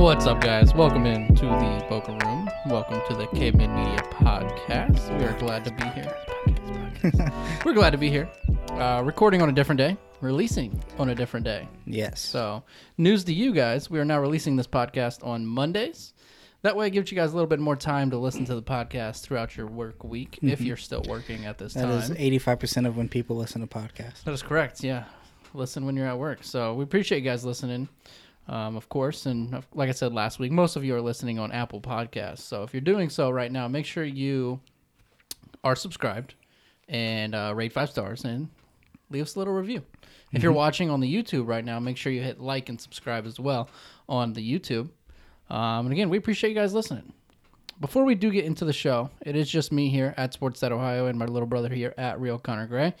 What's up, guys? Welcome in to the Poker Room. Welcome to the Caveman Media Podcast. We are glad to be here. Podcast, podcast. We're glad to be here. Uh, recording on a different day, releasing on a different day. Yes. So, news to you guys: we are now releasing this podcast on Mondays. That way, it gives you guys a little bit more time to listen to the podcast throughout your work week, if you're still working at this Mm-hmm. That time. is eighty-five percent of when people listen to podcasts. That is correct. Yeah, listen when you're at work. So we appreciate you guys listening, um, of course. And like I said last week, most of you are listening on Apple Podcasts. So if you're doing so right now, make sure you are subscribed and uh, rate five stars and leave us a little review. If you're watching on the YouTube right now, make sure you hit like and subscribe as well on the YouTube. Um, and again, we appreciate you guys listening. Before we do get into the show, it is just me here at Sportsnet Ohio and my little brother here at Real Connor Gray.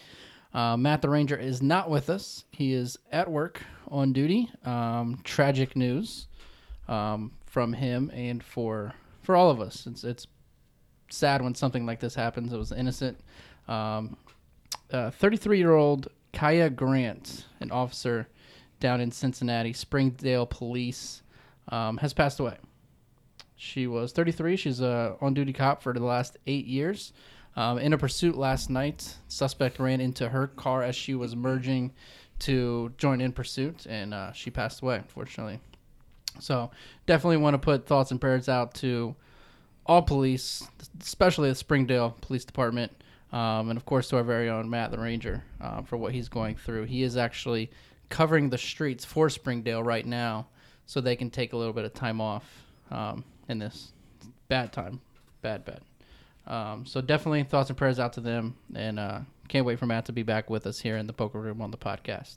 Uh, Matt the Ranger is not with us. He is at work on duty. Um, tragic news um, from him and for for all of us. It's it's sad when something like this happens. It was innocent. Um, 33 year old Kaia Grant, an officer down in Cincinnati, Springdale Police, um, has passed away. She was 33. She's a on-duty cop for the last eight years. Um, in a pursuit last night, suspect ran into her car as she was merging to join in pursuit, and uh, she passed away, unfortunately. So, definitely want to put thoughts and prayers out to all police, especially the Springdale Police Department, um, and of course to our very own Matt the Ranger uh, for what he's going through. He is actually covering the streets for Springdale right now, so they can take a little bit of time off um, in this bad time, bad bad. Um, so definitely thoughts and prayers out to them, and uh, can't wait for Matt to be back with us here in the poker room on the podcast.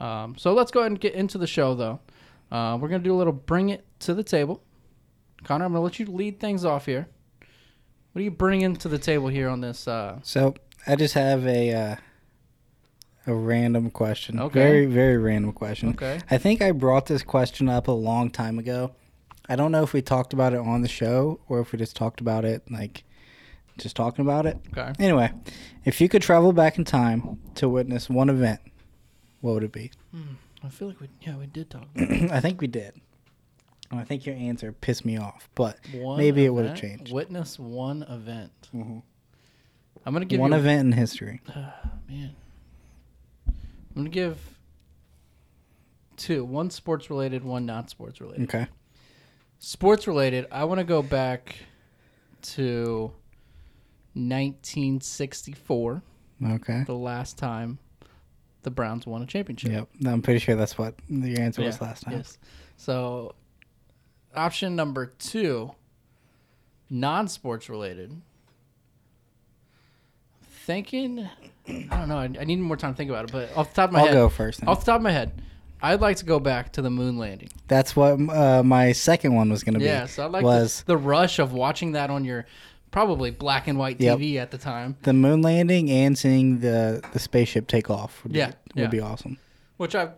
Um, so let's go ahead and get into the show, though. Uh, we're gonna do a little bring it to the table. Connor, I'm gonna let you lead things off here. What are you bringing to the table here on this? Uh, So I just have a uh, a random question. Okay. Very very random question. okay. I think I brought this question up a long time ago. I don't know if we talked about it on the show or if we just talked about it like just talking about it. Okay. Anyway, if you could travel back in time to witness one event, what would it be? I feel like we yeah we did talk I think we did. And I think your answer pissed me off, but one. Maybe it would've changed. Witness one event. Mhm. I'm gonna give one event in history. man. I'm gonna give two. One sports related, one not sports related. Okay. Sports related, I want to go back to 1964, Okay. the last time the Browns won a championship. Yep. I'm pretty sure that's what your answer was last time. Yes. So, option number two, non sports related. I'm thinking, I don't know. I, I need more time to think about it, but off the top of my head I'll head, go first. then. off the top of my head, I'd like to go back to the moon landing. That's what uh, my second one was going to be. Yeah, so I'd like was the, the rush of watching that on your probably black and white Yep. TV at the time, the moon landing and seeing the the spaceship take off. Would Yeah, be, would yeah. be awesome. which I've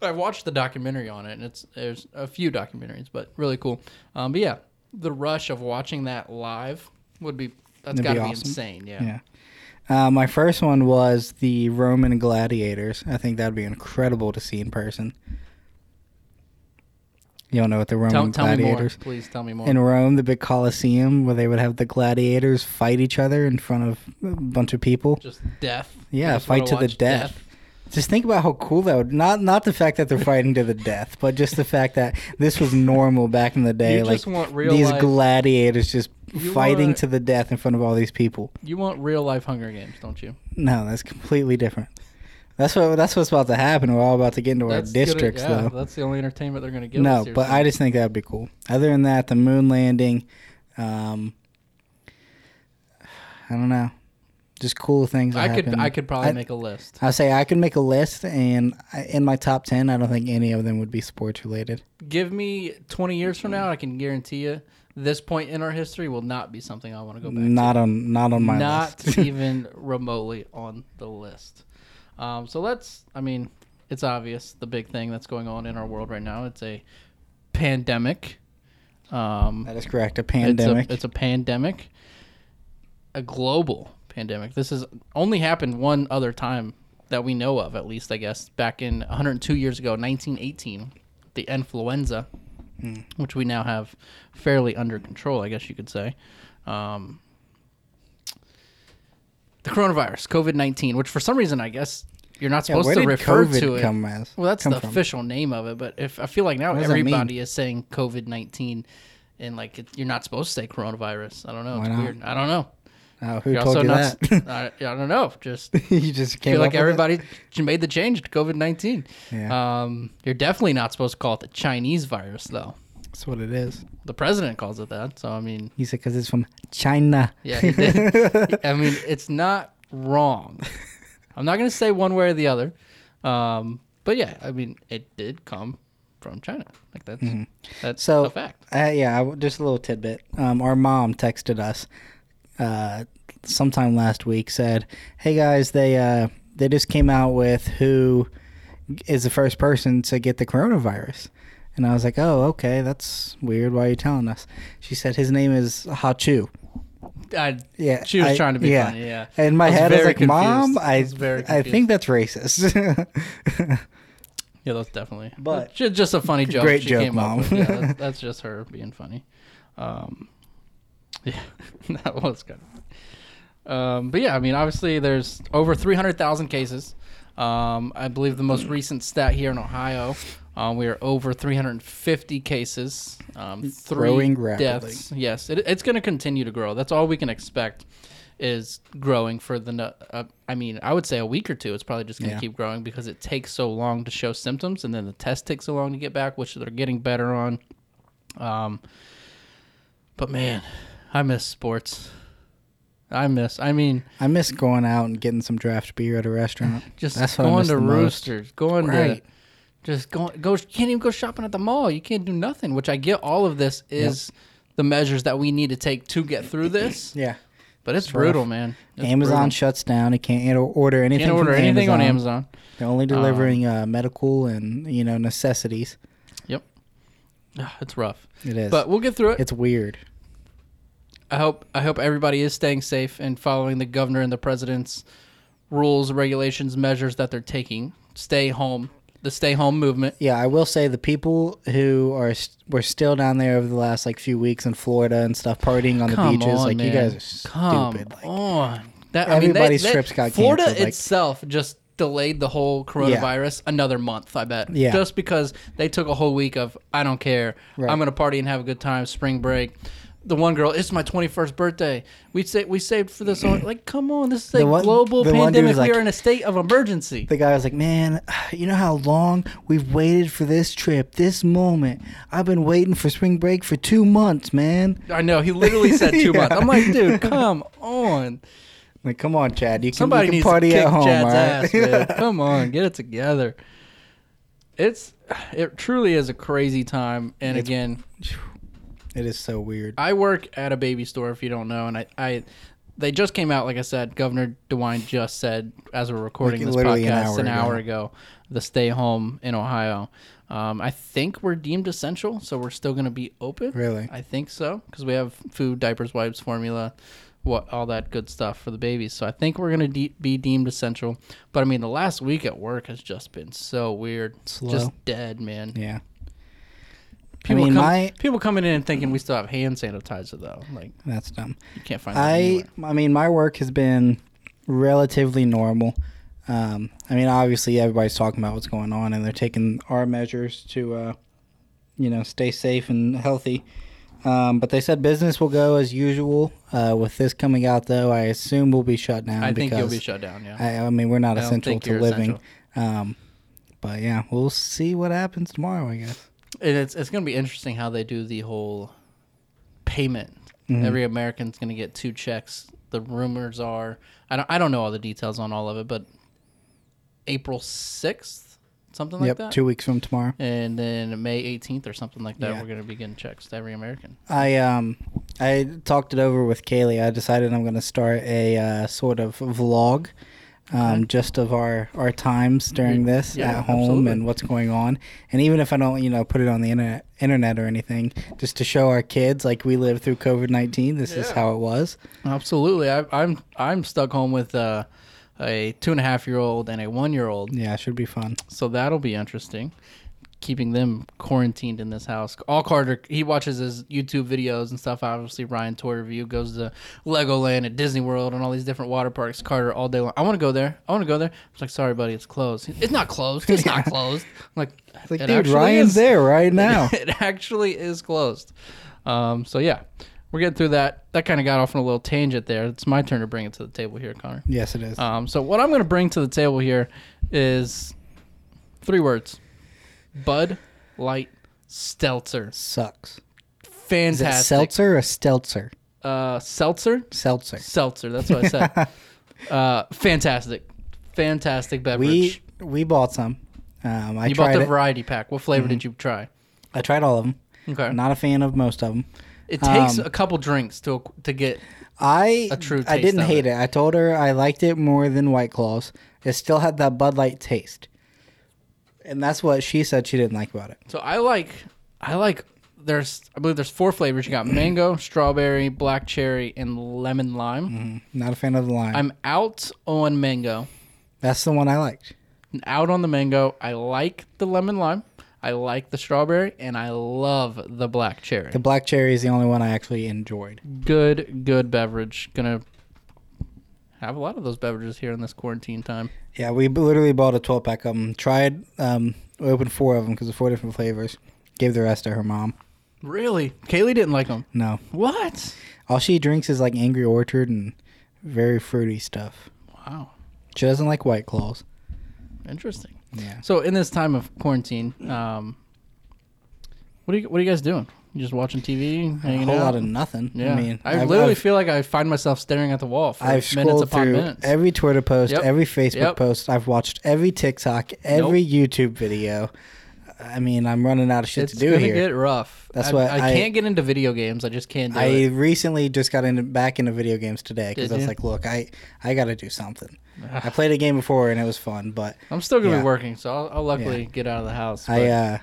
I watched the documentary on it, and it's there's a few documentaries, but really cool. Um, but yeah, the rush of watching that live would be that's That'd got be to be awesome. insane. Yeah. Yeah. Uh, my first one was the Roman gladiators. I think that'd be incredible to see in person. You don't know what the Roman Tell, tell me more, gladiators? please. Tell me more. In Rome, the big Colosseum, where they would have the gladiators fight each other in front of a bunch of people. Just death. Yeah, just fight to the watch death. Just think about how cool that would not not the fact that they're fighting to the death, but just the fact that this was normal back in the day. You like just want real these life- gladiators just You fighting to the death in front of all these people. You want real life Hunger Games, don't you? No, that's completely different. That's what that's what's about to happen. We're all about to get into That's our gonna- districts, yeah, though. That's the only entertainment they're going to give No, us. here but soon. I just think that'd be cool. Other than that, the moon landing, um, I don't know, just cool things. That I could. I could probably I- make a list. I say I could make a list, and I- in my top ten, I don't think any of them would be sports related. Give me 20 years from now, I can guarantee you this point in our history will not be something I want to go back Not on not on to. my not list. even remotely on the list. Um, so let's, I mean, it's obvious the big thing that's going on in our world right now. It's a pandemic. Um, that is correct. A pandemic. It's a, it's a pandemic, a global pandemic. This has only happened one other time that we know of, at least, I guess, back in 102 years ago, 1918, the influenza. Mm. which we now have fairly under control, I guess you could say. Um, the coronavirus, COVID nineteen, which for some reason I guess you're not supposed where to refer COVID to it. as? Well, that's the from? official name of it, but if I feel like now What does that mean? everybody is saying COVID nineteen, and like it, you're not supposed to say coronavirus. I don't know. Why it's not? weird. I don't know. Oh, who You're told you not- that? I, I don't know. Just you just came feel like everybody made the change to COVID nineteen. Yeah, Um, you're definitely not supposed to call it the Chinese virus, though. That's what it is. The president calls it that. So I mean, He said because it's from China. yeah, he did. I mean, it's not wrong. I'm not gonna say one way or the other, um, but yeah, I mean, it did come from China. Like that's that's Mm-hmm. So- a fact. Uh, yeah, just a little tidbit. Um, our mom texted us uh, sometime last week. Said, "Hey guys, they uh, they just came out with who is the first person to get the coronavirus." And I was like, "Oh, okay, that's weird. Why are you telling us?" She said his name is Ha Chu. I, Yeah, she was I- trying to be yeah. funny. Yeah. In my I head, I was very like, "Mom. I I was very I think that's racist." Yeah, that's definitely. But- just, just a funny joke. Great she joke, came Mom. with. Yeah, that's, that's just her being funny. Um, yeah, that was good. Um, but yeah, I mean, obviously, there's over 300,000 cases. Um, I believe the most recent stat here in Ohio, um, we are over 350 cases. Um, three Growing rapidly. deaths. Yes, it, it's going to continue to grow. That's all we can expect is growing for the. Uh, I mean, I would say a week or two. It's probably just going to Yeah. keep growing because it takes so long to show symptoms, and then the test takes so long to get back, which they're getting better on. Um, but man, I miss sports. I miss. I mean, I miss going out and getting some draft beer at a restaurant. just That's going to. Roosters, going Right. to just go. You can't even go shopping at the mall. You can't do nothing. Which I get. All of this is the measures that we need to take to get through this. Yeah. But it's It's brutal, rough. man. It's Amazon brutal. shuts down. It can't order anything. can't order anything Amazon. on Amazon. They're only delivering uh, medical and you know necessities. Ah, It's rough, It is, but we'll get through it. it's weird. I hope I hope everybody is staying safe and following the governor and the president's rules, regulations, measures that they're taking. Stay home. The stay home movement. Yeah, I will say the people who are st- were still down there over the last like few weeks in Florida and stuff, partying on the Come beaches, on, like you guys are stupid. Come Like, on. That Everybody's I mean, they, trips got Florida canceled, like- itself just delayed the whole coronavirus another month. I bet. Yeah. Just because they took a whole week of I don't care. Right. I'm gonna party and have a good time. Spring break. The one girl, it's my 21st birthday. We say we saved for this. on- Like, come on, this is a one- global the one dude pandemic. we like- are in a state of emergency. the guy was like, "Man, you know how long we've waited for this trip, this moment. I've been waiting for spring break for two months, man. I know. He literally said two Yeah. months. I'm like, dude, come on. Like, come on, Chad, you can, Somebody you can needs party to kick at home, Chad's all ass, right? man. Come on, get it together. It's it truly is a crazy time. And It's- again, it is so weird. I work at a baby store. If you don't know, and I, I they just came out. Like I said, Governor DeWine just said as we're recording Like, this literally an podcast hour an hour ago. the stay home in Ohio. Um, I think we're deemed essential, so we're still going to be open. Really? I think so because we have food, diapers, wipes, formula, what all that good stuff for the babies. So I think we're gonna de- be deemed essential. But I mean, the last week at work has just been so weird, Slow. just dead, man. Yeah. People mean, come, my- people coming in and thinking we still have hand sanitizer though. Like That's dumb. you can't find that I anywhere. I mean my work has been relatively normal. Um, I mean obviously everybody's talking about what's going on and they're taking our measures to uh, you know stay safe and healthy. Um, but they said business will go as usual. Uh, with this coming out though, I assume we'll be shut down. I think you'll be shut down. Yeah. I, I mean we're not I essential to living. essential. Um, but yeah, we'll see what happens tomorrow. I guess. And it's it's gonna be interesting how they do the whole payment. Mhm. Every American's gonna get two checks. The rumors are I don't I don't know all the details on all of it, but April sixth, something like yep, that. two weeks from tomorrow. and then May eighteenth or something like that, Yeah. we're gonna be getting checks to every American. I um I talked it over with Kaylee. I decided I'm going to start a uh, sort of vlog, um, just of our our times during this Yeah, at home absolutely. and what's going on. And even if I don't, you know, put it on the internet internet or anything, just to show our kids like we lived through COVID nineteen. This is how it was. Absolutely, I, I'm I'm stuck home with uh, a two and a half year old and a one year old, Yeah, it should be fun. so that'll be interesting. Keeping them quarantined in this house. All Carter, he watches his YouTube videos and stuff. Obviously, Ryan Toy Review goes to Legoland at Disney World and all these different water parks. Carter all day long. I want to go there. I want to go there. It's like, sorry, buddy, it's closed. It's not closed. It's not closed. I'm like, Like, "It dude, Ryan's is." there right now. it actually is closed. Um, so yeah, we're getting through that. That kind of got off on a little tangent there. It's my turn to bring it to the table here, Connor. yes, it is. Um, so what I'm going to bring to the table here is three words: Bud Light Stelzer. Sucks. Fantastic. Is it seltzer or stelzer? uh, seltzer. Seltzer. Seltzer. That's what I said. uh, fantastic, fantastic beverage. We we bought some. Um, I you bought the it. variety pack. What flavor Mm-hmm. did you try? I tried all of them. Okay. Not a fan of most of them. it takes um, a couple drinks to to get. I A true I didn't hate it. it. I told her I liked it more than White Claws. It still had that Bud Light taste, and that's what she said she didn't like about it. So I like, I like. There's, I believe there's four flavors. You got mango, strawberry, black cherry, and lemon lime. Mm, Not a fan of the lime. I'm out on mango. that's the one I liked. Out on the mango. I like the lemon lime. I like the strawberry, and I love the black cherry. The black cherry is the only one I actually enjoyed. Good, good beverage. Gonna have a lot of those beverages here in this quarantine time. Yeah, we literally bought a 12 pack of them. Tried, um, we opened four of them because of four different flavors. Gave the rest to her mom. Really, Kaylee didn't like them. No, What? all she drinks is like Angry Orchard and very fruity stuff. Wow, She doesn't like White Claws. interesting. Yeah. So in this time of quarantine, um, what are you what are you guys doing? You just watching TV, A hanging whole out? lot of nothing. yeah. I mean, I I've- literally I've- feel like I find myself staring at the wall for I've minutes scrolled upon through minutes. every Twitter post, Yep. every Facebook Yep. post. I've watched every TikTok, every YouTube video. I mean, I'm running out of shit it's to do gonna here. get rough. That's I, what I, I- can't get into video games. I just can't do I it. recently just got into back into video games today because Did I was you? like, look, I I got to do something. I played a game before and it was fun, but I'm still gonna Yeah. be working, so I'll, I'll luckily get out of the house. I but- uh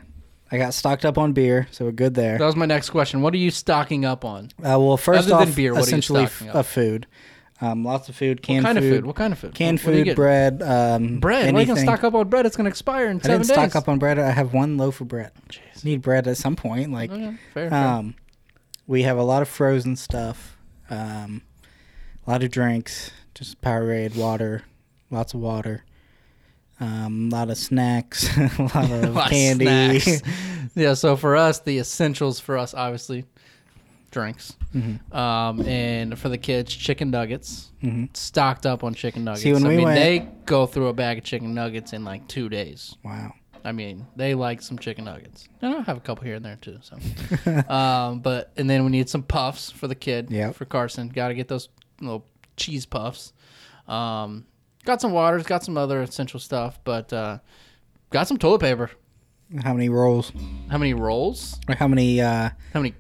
I got stocked up on beer, so we're good there. that was my next question. What are you stocking up on? Uh, well, first Other off, beer, what are essentially stocking f- up? a food, um, lots of food, What canned kind food, of food? What kind of food? canned What- what food, bread, um, Bread. Why are you gonna stock up on bread? It's gonna expire in I seven didn't days. stock up on bread. I have one loaf of bread. Jeez. Need bread at some point. Like, Okay, fair, fair. um, we have a lot of frozen stuff, um, a lot of drinks, just Powerade, water, lots of water, um, a lot of snacks, a lot of A lot candy. snacks. yeah, so for us, the essentials for us, obviously, drinks. Mhm. Um, and for the kids, chicken nuggets. Mhm. Stocked up on chicken nuggets. See, when I we mean, went- they go through a bag of chicken nuggets in like two days. Wow. I mean, they like some chicken nuggets. And I have a couple here and there too. So, um, but and then we need some puffs for the kid. Yeah. For Carson, got to get those little cheese puffs. Um, got some waters, got some other essential stuff, but uh, got some toilet paper. How many rolls? How many rolls? Or how many uh, How many?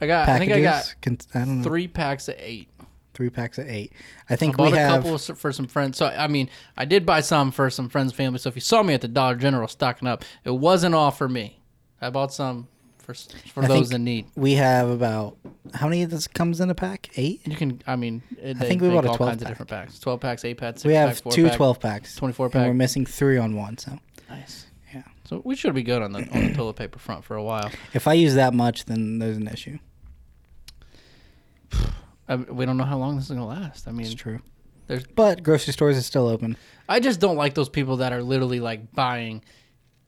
I got. I think I got Con- I don't know. three packs of eight. Three packs of eight. I think I bought we a have. couple for some friends. So I mean, I did buy some for some friends, and family. So if you saw me at the Dollar General stocking up, it wasn't all for me. I bought some for for I those in need. We have about how many of this comes in a pack? Eight. You can. I mean, it, I they think we bought a all 12 kinds of different packs. Twelve packs, eight packs, we have pack, two pack, 12 packs. 24 And we're missing three on one. So Nice. Yeah. So we should be good on the on the toilet paper front for a while. if I use that much, then there's an issue. I, um, we don't know how long this is gonna last. I mean, It's true. there's- But grocery stores is still open. I just don't like those people that are literally like buying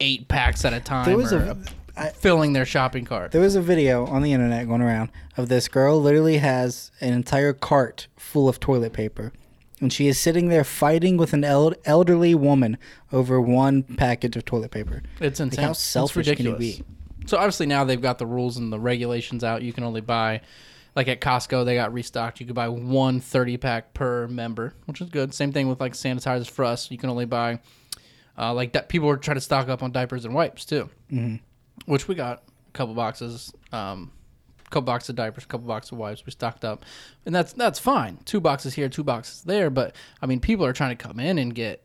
eight packs at a time. There was a I, filling their shopping cart. there was a video on the internet going around of this girl literally has an entire cart full of toilet paper. And she is sitting there fighting with an el- elderly woman over one package of toilet paper. It's insane. how It's selfish can you be? So obviously now they've got the rules and the regulations out. You can only buy, like at Costco, they got restocked. You could buy one 30 pack per member, which is good. Same thing with like sanitizers for us. You can only buy, uh, like that. People were trying to stock up on diapers and wipes too, mm-hmm. Which we got a couple boxes. Um, couple boxes of diapers, couple boxes of wipes. We stocked up, and that's that's fine. Two boxes here, two boxes there. But I mean, people are trying to come in and get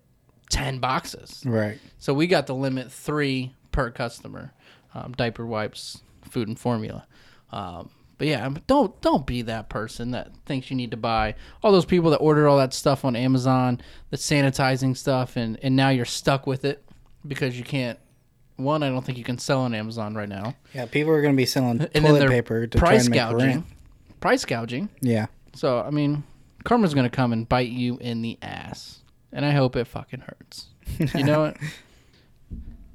ten boxes. Right. So we got the limit three per customer, um, diaper wipes, food and formula. Um, but yeah, don't don't be that person that thinks you need to buy all those people that order all that stuff on Amazon, the sanitizing stuff, and and now you're stuck with it because you can't one, I don't think you can sell on Amazon right now. Yeah, people are going to be selling And toilet paper to price try and make gouging. rent. Price gouging. Yeah. So I mean, karma's gonna come and bite you in the ass, and I hope it fucking hurts. You know what?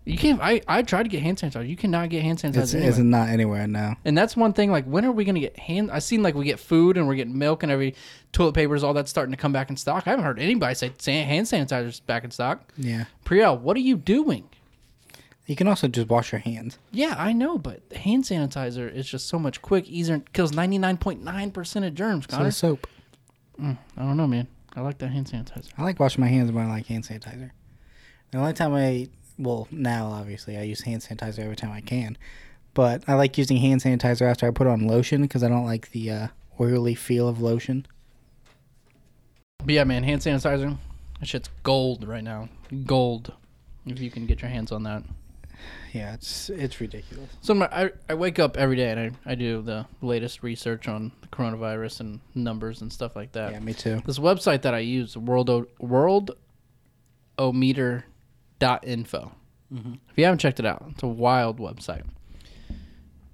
You can't. I I tried to get hand sanitizer. You cannot get hand sanitizer. It's, anywhere. it's not anywhere now. And that's one thing. Like, when are we gonna get hand? I seen like we get food and we're getting milk and every toilet papers, all that's starting to come back in stock. I haven't heard anybody say hand sanitizers back in stock. Yeah. Purell, what are you doing? You can also just wash your hands. Yeah, I know, but hand sanitizer is just so much quick, easier, kills ninety nine point nine percent of germs. So Connor, does soap. I don't know, man. I like that hand sanitizer. I like washing my hands when I like hand sanitizer. The only time I, well, now obviously I use hand sanitizer every time I can, but I like using hand sanitizer after I put on lotion because I don't like the uh, oily feel of lotion. But yeah, man, hand sanitizer. That shit's gold right now. Gold. If you can get your hands on that. Yeah, it's it's ridiculous. So my, I, I wake up every day and I, I do the latest research on the coronavirus and numbers and stuff like that. Yeah, me too. This website that I use, world o, worldometer.info. Mhm. If you haven't checked it out, it's a wild website.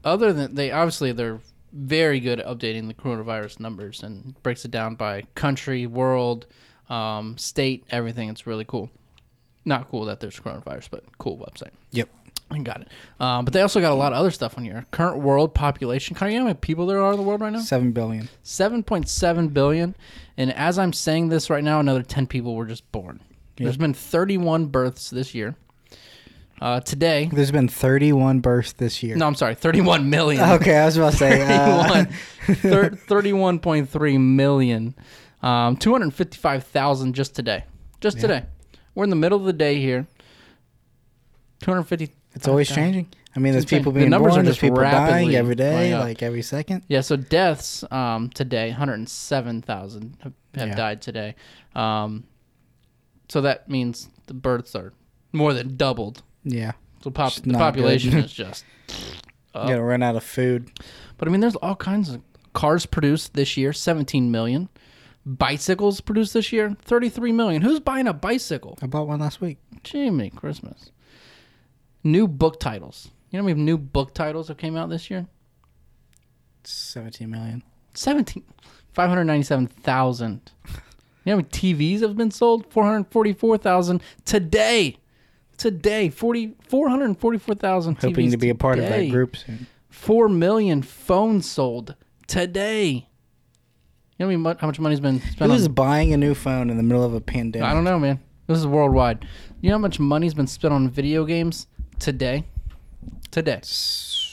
Other than they obviously they're very good at updating the coronavirus numbers and breaks it down by country, world, um, state, everything. It's really cool. Not cool that there's coronavirus, but cool website. Yep. I got it. Um, but they also got a lot of other stuff on here. Current world population. Can you know how many people there are in the world right now? Seven billion. 7.7 billion. And as I'm saying this right now, another 10 people were just born. There's been thirty one births this year. Uh, today, There's been 31 births this year. no, I'm sorry, 31 million. Okay, I was about to say. Uh, 31, 31.3 million. Um, 255,000 just today. Just Yeah. today. We're in the middle of the day here. 250. it's always changing. I mean, there's insane. people The being numbers born. are There's just people rapidly dying every day, like every second. Yeah, so deaths um, today, 107,000 have, have Yeah. died today. Um, so that means the births are more than doubled. Yeah, So pop- the population is just. You gotta run out of food. But I mean, there's all kinds of cars produced this year, 17 million. Bicycles produced this year, 33 million. Who's buying a bicycle? I bought one last week. Jimmy Christmas. New book titles. You know we have new book titles that came out this year? 17 million. 17 597,000. You know how many TVs have been sold? 444,000 today. Today, 40 444,000 TVs. Hoping to be a part of that group soon. 4 million phones sold today. You know how, much money's been spent Who's on buying a new phone in the middle of a pandemic? I don't know, man. This is worldwide. You know how much money's been spent on video games today? Today.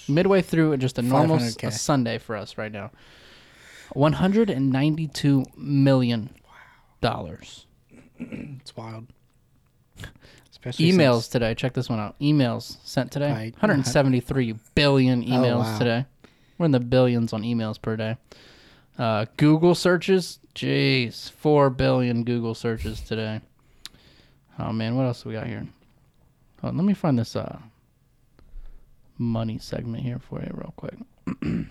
Midway through just a normal s- 500K. a Sunday for us right now. 192 million dollars. It's wild. Especially Emails since- today. Check this one out. Emails sent today. 173 billion oh, emails wow. today. We're in the billions on emails per day. Uh, Google searches. Jeez, 4 billion Google searches today. Oh man, what else we got here? Oh, let me find this uh money segment here for you real quick.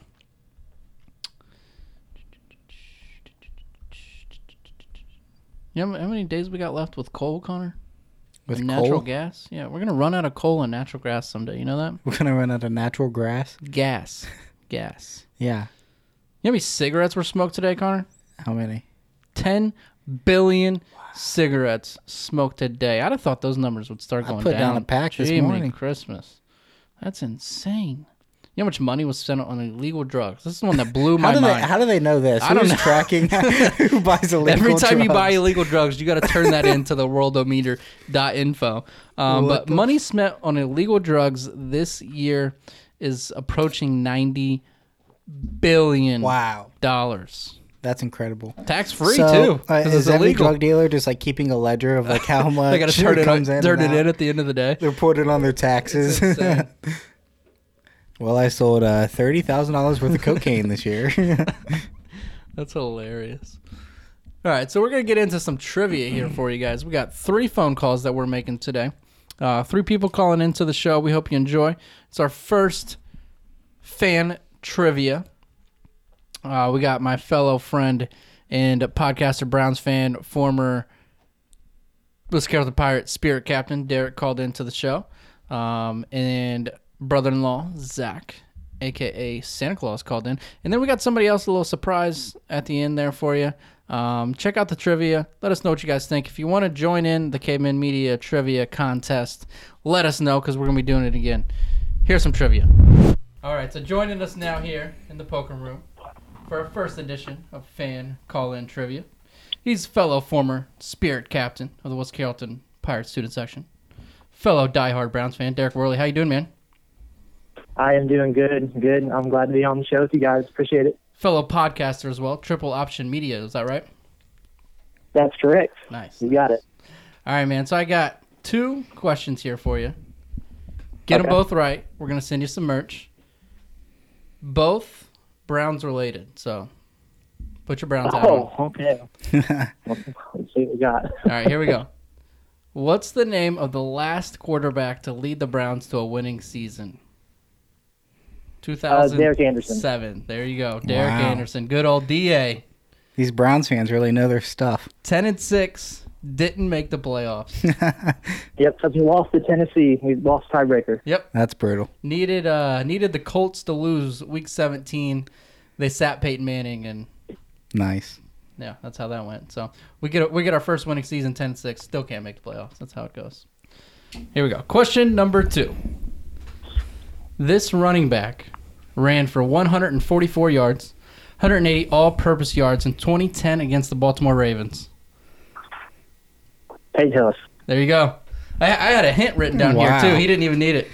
You know how many days we got left with coal, Connor? with And coal. natural gas. Yeah, we're gonna run out of coal and natural gas someday. You know that? We're gonna run out of natural grass. Gas, gas. Yeah. You know how many cigarettes were smoked today, Connor? How many? Ten billion cigarettes smoked today. I'd have thought those numbers would start I going put down. down a pack this Jiminy morning. Christmas. That's insane. You know how much money was spent on illegal drugs? This is the one that blew my How do mind. they? How do they know this? I don't Who's know. tracking who buys illegal drugs? Every time you drugs? buy illegal drugs, you got to turn that into the worldometer.info. Um, What but the money spent on illegal drugs this year is approaching ninety billion Wow, dollars, that's incredible. tax free so, too. Uh, 'cause is every illegal. drug dealer just like keeping a ledger of like how much they got to turn it, comes in? turn and it in out? at the end of the day. They're putting on their taxes. Insane. well, I sold uh, thirty thousand dollars worth of cocaine this year. That's hilarious. All right, so we're gonna get into some trivia here for you guys. We got three phone calls that we're making today. Uh, three people calling into the show. We hope you enjoy. It's our first fan trivia. Uh, we got my fellow friend and podcaster Browns fan, former West Carrollton Pirate Spirit Captain Derek called into the show. um, and brother-in-law Zach, aka Santa Claus, called in, and then we got somebody else a little surprise at the end there for you. Um, check out the trivia. Let us know what you guys think. If you want to join in the Caveman Media trivia contest, let us know because we're gonna be doing it again. Here's some trivia. All right, so joining us now here in the poker room for our first edition of fan call-in trivia. He's fellow former Spirit captain of the West Carrollton Pirates student section, fellow diehard Browns fan Derek Worley. How you doing, man? I am doing good. Good. I'm glad to be on the show with you guys. Appreciate it. Fellow podcaster as well, Triple Option Media. Is that right? That's correct. Nice. You got it. All right, man. So I got two questions here for you. Get them both right. We're gonna send you some merch. Both Browns related. So put your Browns hat on. Oh, okay. Let's see what we got. All right, here we go. What's the name of the last quarterback to lead the Browns to a winning season? Uh, 2007. Derek Anderson. There you go. Derek Wow. Anderson. Good old DA. These Browns fans really know their stuff. 10 and 6. Didn't make the playoffs. Yep. Because we lost to Tennessee. We lost tiebreaker. Yep. That's brutal. Needed uh needed the Colts to lose week 17. They sat Peyton Manning and Nice. yeah, that's how that went. So, we get we get our first winning season 10-6. Still can't make the playoffs. That's how it goes. Here we go. Question number 2. This running back ran for 144 yards, 180 all-purpose yards in 2010 against the Baltimore Ravens. Peyton Hillis. There you go. I, I had a hint written down Wow. here too. He didn't even need it.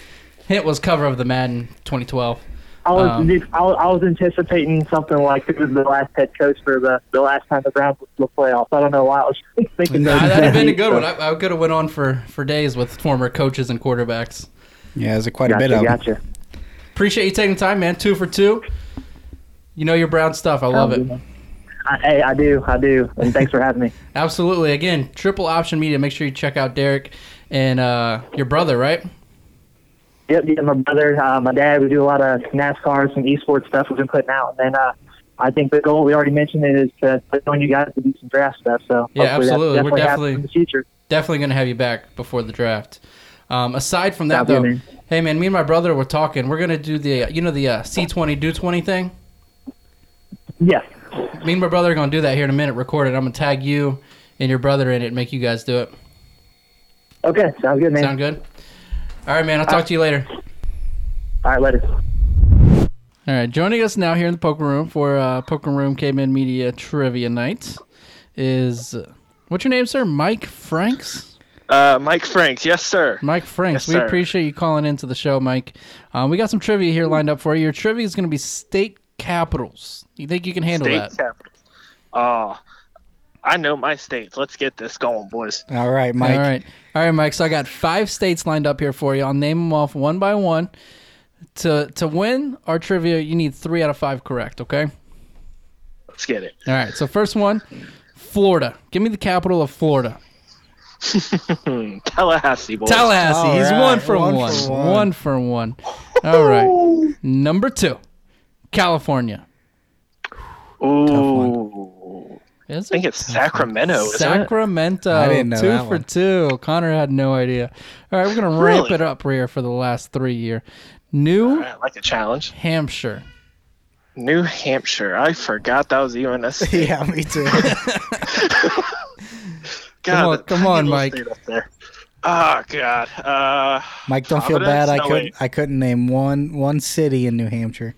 Hint was cover of the Madden 2012. I was, Um, I, was, I was anticipating something like it was the last head coach for the, the last time the Browns went to the playoffs. I don't know why I was thinking Nah, that. that'd have been a good one. I, I could have went on for, for days with former coaches and quarterbacks. Yeah, there's a quite a Gotcha, bit of 'em. gotcha. Appreciate you taking the time, man. Two for two. You know your Brown stuff. I love it. I, hey, I do, I do, and thanks for having me. Absolutely. Again, Triple Option Media. Make sure you check out Derek and uh, your brother, right? Yep, yeah, my brother, uh, my dad, we do a lot of NASCAR, some esports stuff we've been putting out. And then uh, I think the goal we already mentioned is to join you guys to do some draft stuff. So Yeah, absolutely. We're definitely definitely- in the future. Definitely going to have you back before the draft. Um, aside from that, though, man. hey, man, me and my brother were talking. We're going to do the, you know, the uh, C20 do 20 thing? Yeah, Me and my brother are going to do that here in a minute, record it. I'm going to tag you and your brother in it and make you guys do it. okay, sounds good, man. Sound good? All right, man. I'll talk to you later. All right, later. All right, joining us now here in the poker room for uh, Poker Room Caveman Media Trivia Night is uh, what's your name, sir? Mike Franks. Uh, Mike Franks, yes, sir. Mike Franks. Yes, we sir. appreciate you calling into the show, Mike. Um, we got some trivia here lined up for you. Your trivia is going to be state capitals. You think you can handle State that? capital. Oh, ah, I know my states. Let's get this going, boys. All right, Mike. All right, all right, Mike. So I got five states lined up here for you. I'll name them off one by one. To to win our trivia, you need three out of five correct. Okay. Let's get it. All right. So first one, Florida. Give me the capital of Florida. Tallahassee, boys. Tallahassee. All He's right, one for one one. for one. one. for one. All right. Number two, California. Ooh. Is I think it's Sacramento, isn't it? Sacramento. I didn't know two that for one. two. Connor had no idea. All right, we're gonna ramp it up here for the last three year. New All right, I like a challenge. Hampshire. New Hampshire. I forgot that was even a state. yeah, me too. God, on- come on, Mike. state. Oh God. Uh, Mike, don't feel bad. Providence? I No, couldn't. wait. I couldn't name one one city in New Hampshire.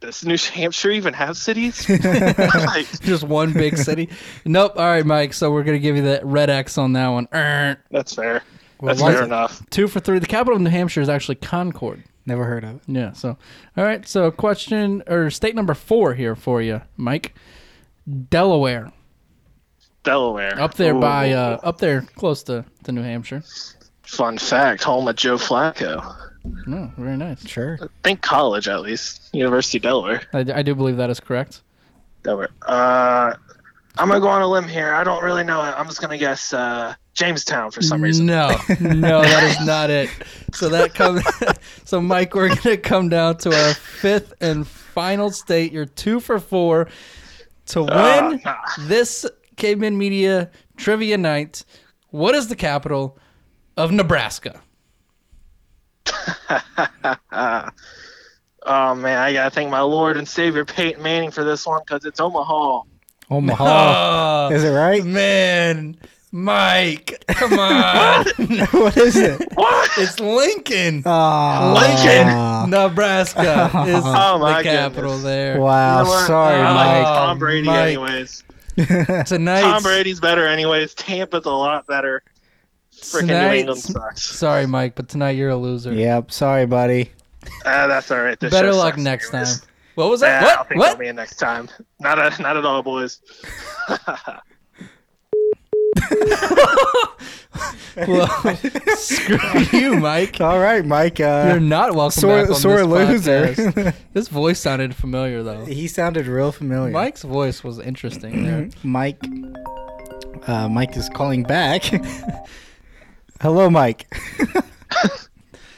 Does New Hampshire even have cities? Like, Just one big city. nope. All right, Mike. So we're gonna give you that red X on that one. Er, that's fair. Well, That's fair enough. Two for three. The capital of New Hampshire is actually Concord. Never heard of it. Yeah. So, all right. So, question or state number four here for you, Mike. Delaware, Delaware. up there by uh, up there close to, to New Hampshire. Fun fact: home of Joe Flacco. No, very nice. Sure. think college at least. University of Delaware. I, I do believe that is correct. Delaware. Uh, I'm gonna go on a limb here. I don't really know. I'm just gonna guess uh, Jamestown for some reason. No, no, that is not it. So that comes. so Mike, we're gonna come down to our fifth and final state. You're two for four to win Ah, nah. this Caveman Media Trivia Night. What is the capital of Nebraska? oh man, I gotta thank my Lord and Savior Peyton Manning for this one because it's Omaha. Omaha. Oh, is it right? man, Mike, come on. what is it? What? it's Lincoln. Oh, Lincoln. Nebraska is Oh, my the capital goodness. there. Wow, You know sorry, I like Oh, Tom Brady, Mike. anyways. Tonight, Tom Brady's better, anyways. Tampa's a lot better. Freaking New England sucks. Sorry, Mike, but tonight you're a loser. Yep, sorry, buddy. Ah, that's all right. This Better luck sucks next time. What was Yeah, that? I'll what? think What? I'll be in next time. Not a, not at all, boys. Well, screw you, Mike. All right, Mike. You're Uh, not welcome sore, back on sore this loser. podcast. This voice sounded familiar though. he sounded real familiar. Mike's voice was interesting there. Mike. Uh, Mike is calling back. Hello, Mike.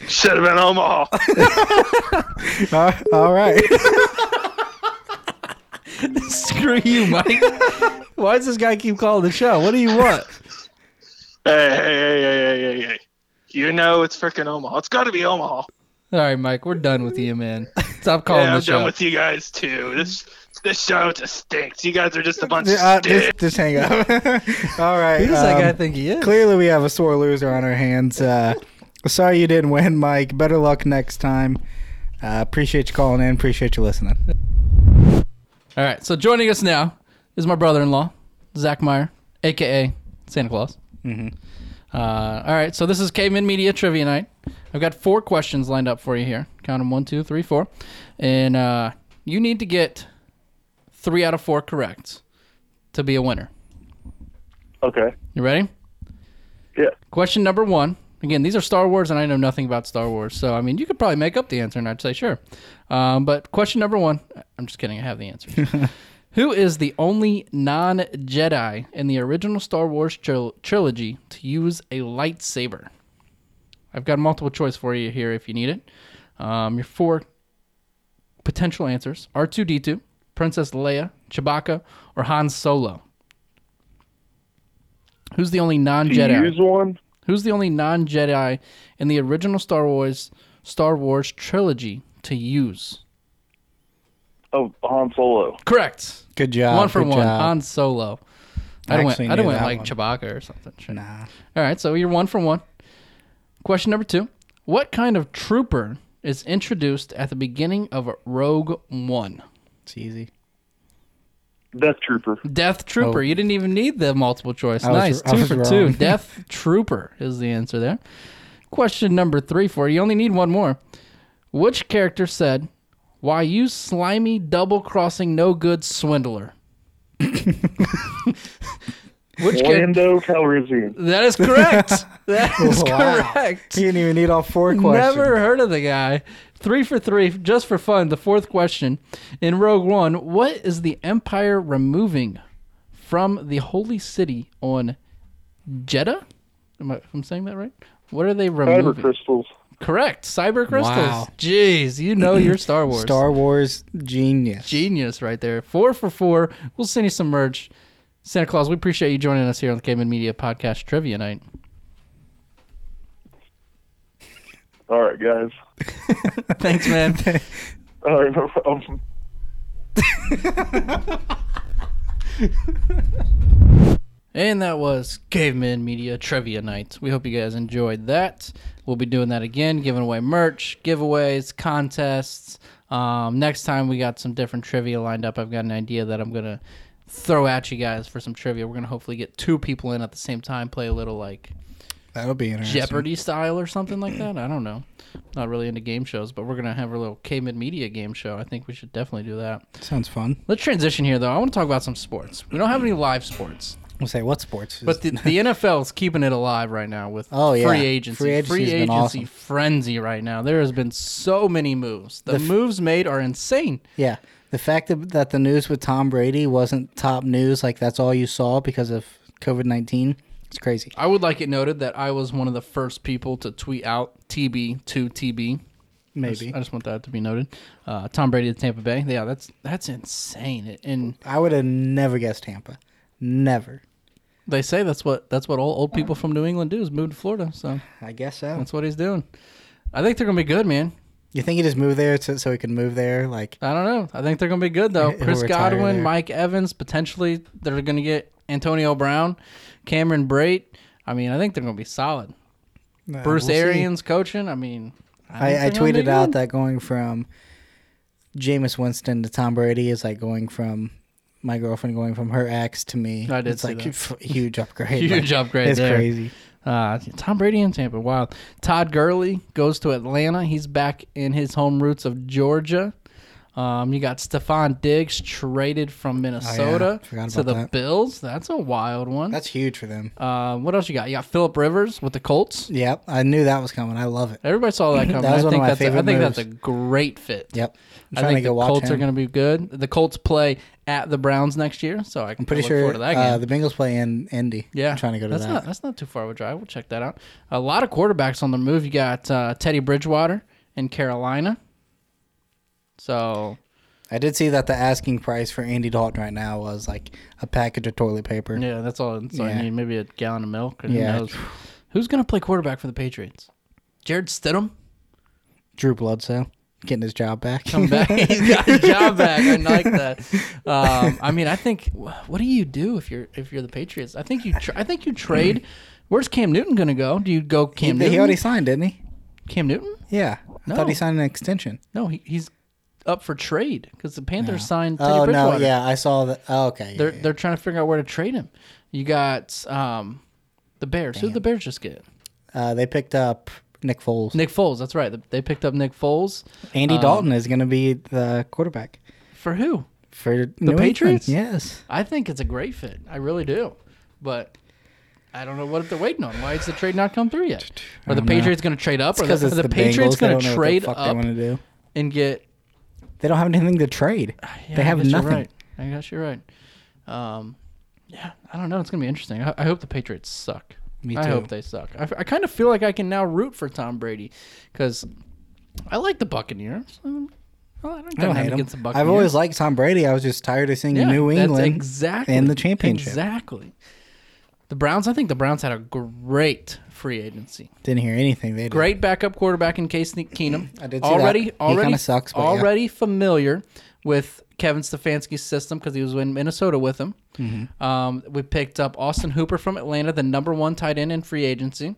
Should have been Omaha. Uh, all right. Screw you, Mike. Why does this guy keep calling the show? What do you want? hey, hey, hey, hey, hey, hey, hey. You know it's freaking Omaha. It's got to be Omaha. All right, Mike, we're done with you, man. Stop calling yeah, the I'm show. done with you guys too. This this show just stinks. You guys are just a bunch of Uh, just, just hang up. all right. Who does that um, guy think he is? Clearly, we have a sore loser on our hands. Uh, sorry you didn't win, Mike. Better luck next time. Uh, appreciate you calling in. Appreciate you listening. All right, so joining us now is my brother-in-law, Zach Meyer, aka Santa Claus. Mhm. Uh, all right, so this is Caveman Media Trivia Night. I've got four questions lined up for you here. Count them one, two, three, four, and uh, you need to get three out of four correct to be a winner. Okay. You ready? Yeah. Question number one. Again, these are Star Wars, and I know nothing about Star Wars, so I mean, you could probably make up the answer, and I'd say sure. Um, but question number one. I'm just kidding. I have the answer. Who is the only non-Jedi in the original Star Wars tril- trilogy to use a lightsaber? I've got a multiple choice for you here if you need it. Um, your four potential answers: R2D2, Princess Leia, Chewbacca, or Han Solo. Who's the only non-Jedi? use one? Who's the only non-Jedi in the original Star Wars Star Wars trilogy to use? Oh, Han Solo. Correct. Good job. one for good one. job. Han Solo. I I don't actually went. I went like one. Chewbacca or something. Sure. Nah. All right, so you're one for one. Question number two: What kind of trooper is introduced at the beginning of Rogue One? It's easy. Death Trooper. Death Trooper. Oh. You didn't even need the multiple choice. I nice. I two was for two. Death Trooper is the answer there. Question number three for you. You only need one more. Which character said, Why you slimy, double crossing, no good swindler? Which? Lando Calrissian. That is correct. That is Wow. correct. He didn't even need all four questions. Never heard of the guy. Three for three, just for fun. The fourth question in Rogue One: What is the Empire removing from the holy city on Jedha? Am I I'm saying that right? What are they removing? crystals. Correct. Kyber crystals. Wow. Jeez, you know your Star Wars. Star Wars genius. Genius right there. Four for four. We'll send you some merch. Santa Claus, we appreciate you joining us here on the Caveman Media Podcast Trivia Night. All right, guys. Thanks, man. All right, no problem. And that was Caveman Media Trivia Night. We hope you guys enjoyed that. We'll be doing that again, giving away merch, giveaways, contests. Um, next time we got some different trivia lined up. I've got an idea that I'm gonna throw at you guys for some trivia. We're gonna hopefully get two people in at the same time, play a little like That'll be interesting. Jeopardy style or something like that. I don't know. Not really into game shows, but we're gonna have a little Caveman Media game show. I think we should definitely do that. Sounds fun. Let's transition here though. I want to talk about some sports. We don't have any live sports. We'll say what sports? But the, the NFL is keeping it alive right now with Oh, yeah. free agency. Free agency's agency awesome. frenzy right now. There has been so many moves. The, The f- moves made are insane. yeah, the fact that, that the news with Tom Brady wasn't top news, like that's all you saw because of COVID nineteen, it's crazy. I would like it noted that I was one of the first people to tweet out TB to TB. Maybe I just want that to be noted. Uh, Tom Brady to Tampa Bay. Yeah, that's that's insane. And I would have never guessed Tampa. Never. they say that's what that's what all old people from New England do is move to Florida. So I guess so. That's what he's doing. I think they're gonna be good, man. You think he just moved there so, so he can move there? Like, I don't know. I think they're gonna be good though. He'll Chris retire Godwin, there. Mike Evans, potentially they're gonna get Antonio Brown, Cameron Brate. I mean, I think they're gonna be solid. uh, Bruce we'll see. Arians coaching. I mean, think I, I they're gonna be tweeted out good. that going from Jameis Winston to Tom Brady is like going from my girlfriend going from her ex to me. I did It's see like that. f- huge upgrade. Huge Like, upgrade It's there. crazy. Uh, Tom Brady in Tampa. wild. Todd Gurley goes to Atlanta. He's back in his home roots of Georgia. Um, you got Stefon Diggs traded from Minnesota Oh, Forgot to about the that. Bills. That's a wild one. That's huge for them. Uh, what else you got? You got Philip Rivers with the Colts. Yep, I knew that was coming. I love it. Everybody saw that coming. That was I one of think my that's a, I favorite think that's a great fit. Yep. I'm I trying think to the go watch Colts are him. going to be good. The Colts play at the Browns next year, so I can I'm pretty look sure forward to that uh, game. the Bengals play in Indy. Yeah, I'm trying to go to that's that. Not, that's not too far of a drive. We'll check that out. A lot of quarterbacks on the move. You got uh, Teddy Bridgewater in Carolina. So I did see that the asking price for Andy Dalton right now was like a package of toilet paper. yeah, that's all. All Yeah. I need. Maybe a gallon of milk. Yeah. knows? Who's going to play quarterback for the Patriots? Jarrett Stidham Drew Bledsoe getting his job back. come back. He's got his job back. I like that. Um, I mean, I think. What do you do if you're if you're the Patriots? I think you. Tra- I think you trade. Where's Cam Newton going to go? Do you go he, Cam Newton? he already signed, didn't he? Cam Newton? Yeah. I No. thought he signed an extension. No, he, he's up for trade because the Panthers signed Teddy Oh Bridgewater. no, yeah, I saw that. Oh, okay. yeah, They're yeah. they're trying to figure out where to trade him. You got um, the Bears. Who did the Bears just get? Uh, they picked up Nick Foles. Nick Foles. That's right. They picked up Nick Foles. Andy Um, Dalton is going to be the quarterback For who? for New England. Patriots? Yes. I think it's a great fit. I really do. But I don't know what they're waiting on. Why is the trade not come through yet? Are the. Patriots going to trade up? Or Because the, it's are the, the Patriots going to trade what the fuck they up want to do. and get? They don't have anything to trade. Yeah, they I have you're nothing. Right. I guess you're right. Um, yeah, I don't know. It's gonna be interesting. I, I hope the Patriots suck. Me too. I hope they suck. I, I kind of feel like I can now root for Tom Brady because I like the Buccaneers. Um, well, I don't, I don't hate him. the Buccaneers. I've always liked Tom Brady. I was just tired of seeing Yeah, New England exactly in the championship. Exactly. The Browns. I think the Browns had a great free agency. Didn't hear anything. They did. Great backup quarterback in Case Keenum. I did see already, that. He already, sucks, but yeah. already familiar with Kevin Stefanski's system because he was in Minnesota with him. Mm-hmm. Um, we picked up Austin Hooper from Atlanta, the number one tight end in free agency.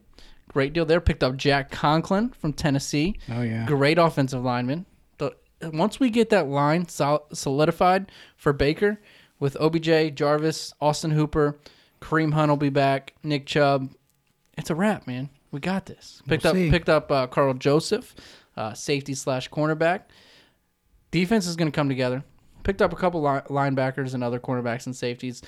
Great deal there. Picked up Jack Conklin from Tennessee. Oh yeah. Great offensive lineman. The, once we get that line sol- solidified for Baker with OBJ, Jarvis, Austin Hooper, Kareem Hunt will be back, Nick Chubb. It's a wrap, man. We got this. Picked We'll up see. picked up uh, Karl Joseph, uh, safety slash cornerback. Defense is going to come together. Picked up a couple li- linebackers and other cornerbacks and safeties.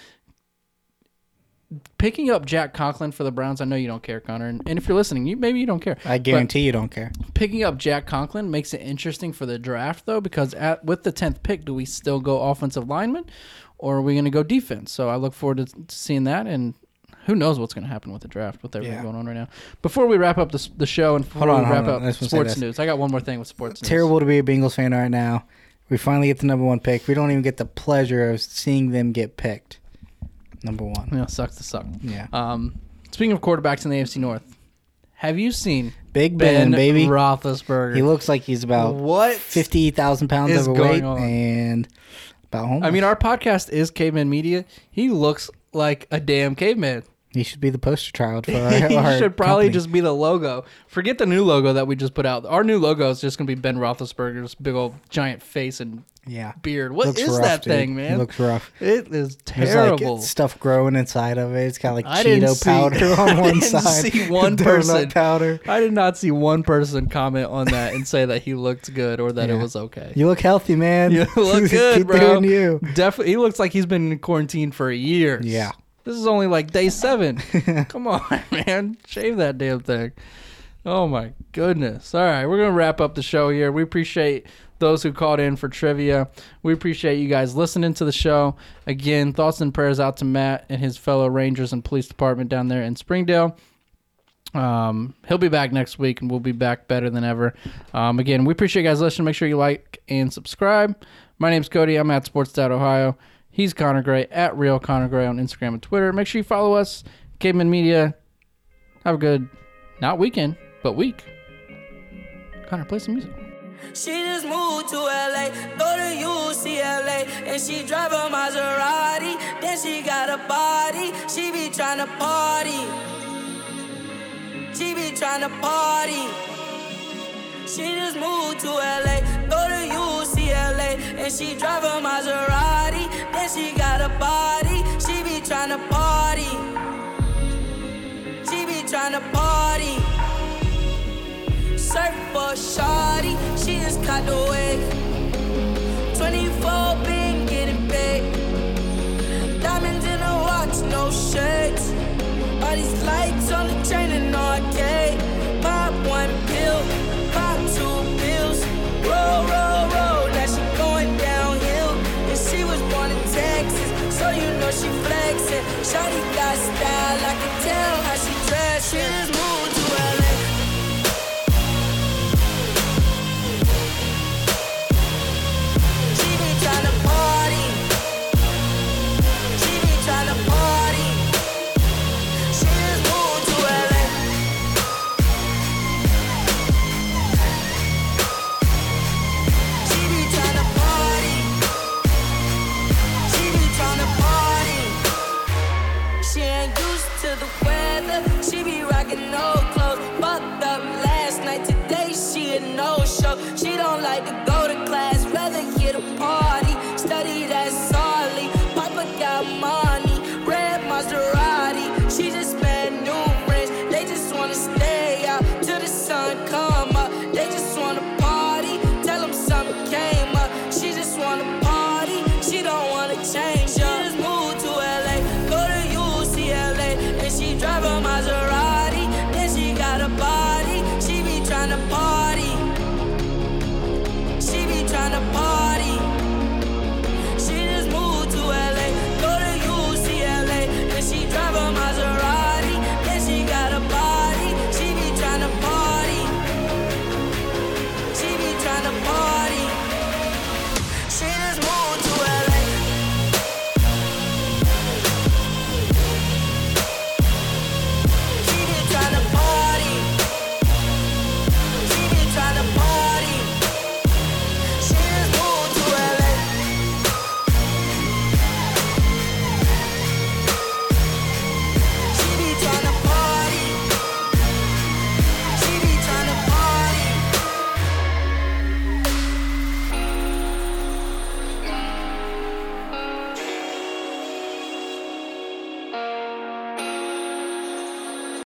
Picking up Jack Conklin for the Browns, I know you don't care, Connor, and, and if you're listening, you maybe you don't care. I But- guarantee you don't care. picking up Jack Conklin makes it interesting for the draft, though, because at with the tenth pick, do we still go offensive lineman, or are we going to go defense? So I look forward to, seeing that, and who knows what's going to happen with the draft with everything Yeah. going on right now. Before we wrap up the, the show and before Hold on, we wrap on. up I just wanna say sports news, I got one more thing with sports news. Terrible to be a Bengals fan right now. We finally get the number one pick. We don't even get the pleasure of seeing them get picked. Number one. Yeah, sucks to suck. Yeah. Um, speaking of quarterbacks in the AFC North, have you seen Big Ben, baby. Roethlisberger? He looks like he's about what fifty thousand pounds overweight and about home. I mean, our podcast is Caveman Media. He looks like a damn caveman. he should be the poster child for our, he our should probably company. just be the logo. Forget the new logo that we just put out. Our new logo is just gonna be Ben Roethlisberger's big old giant face and yeah. beard. What Looks is rough, that dude. thing, man? It looks rough. it is terrible. like stuff growing inside of it. It's got like I Cheeto see- powder on one didn't side. see one person. powder. I did not see one person comment on that and say that he looked good or that it was okay. You look healthy, man. You look good, Keep bro. you. Definitely, he looks like he's been in quarantine for years. Yeah. This is only like day seven. Come on, man. Shave that damn thing. Oh my goodness. All right, we're gonna wrap up the show here. We appreciate those who called in for trivia. We appreciate you guys listening to the show. Again, thoughts and prayers out to Matt and his fellow Rangers and police department down there in Springdale. Um, he'll be back next week, and we'll be back better than ever. Um, again, we appreciate you guys listening. Make sure you like and subscribe. My name's Cody. I'm at Sports Ohio. He's Connor Gray at Real Connor Gray on Instagram and Twitter. Make sure you follow us, Caveman Media. Have a good, not weekend, but week. Connor, play some music. She just moved to LA, go to UCLA, and she drive a Maserati. Then she got a body, she be tryna party. She be tryna party. She just moved to LA, go to UCLA, and she drive a Maserati. Then she got a body, she be tryna party. She be tryna party. Surf for shawty, she just caught the wave. 24 been getting paid. Diamonds in the watch, no shirts. All these lights on the